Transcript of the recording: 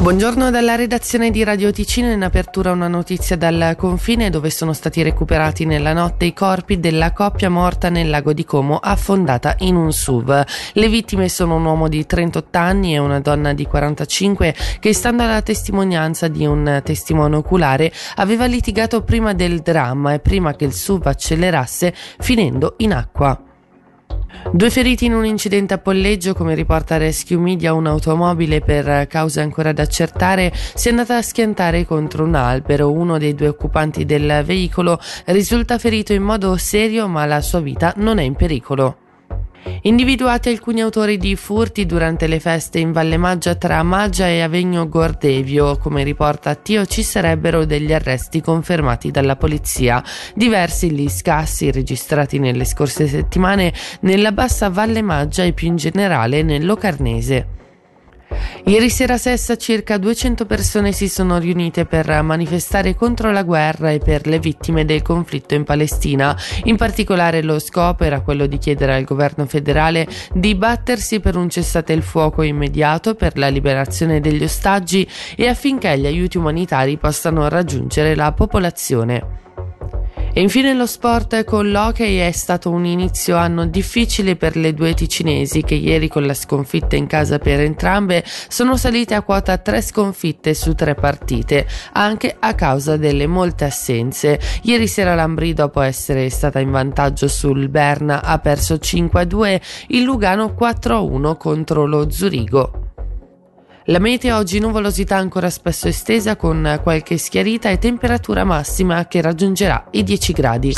Buongiorno dalla redazione di Radio Ticino, in apertura una notizia dal confine dove sono stati recuperati nella notte i corpi della coppia morta nel lago di Como affondata in un SUV. Le vittime sono un uomo di 38 anni e una donna di 45 che stando alla testimonianza di un testimone oculare aveva litigato prima del dramma e prima che il SUV accelerasse finendo in acqua. Due feriti in un incidente a Polleggio, come riporta Rescue Media, un'automobile per cause ancora da accertare si è andata a schiantare contro un albero. Uno dei due occupanti del veicolo risulta ferito in modo serio, ma la sua vita non è in pericolo. Individuati alcuni autori di furti durante le feste in Valle Maggia tra Maggia e Avegno Gordevio, come riporta Tio ci sarebbero degli arresti confermati dalla polizia. Diversi gli scassi registrati nelle scorse settimane nella bassa Valle Maggia e più in generale nel Locarnese. Ieri sera a Sessa circa 200 persone si sono riunite per manifestare contro la guerra e per le vittime del conflitto in Palestina. In particolare lo scopo era quello di chiedere al governo federale di battersi per un cessate il fuoco immediato per la liberazione degli ostaggi e affinché gli aiuti umanitari possano raggiungere la popolazione. E infine lo sport con l'hockey è stato un inizio anno difficile per le due ticinesi che ieri con la sconfitta in casa per entrambe sono salite a quota tre sconfitte su tre partite, anche a causa delle molte assenze. Ieri sera l'Ambri dopo essere stata in vantaggio sul Berna ha perso 5-2, il Lugano 4-1 contro lo Zurigo. La mete oggi nuvolosità ancora spesso estesa con qualche schiarita e temperatura massima che raggiungerà i 10 gradi.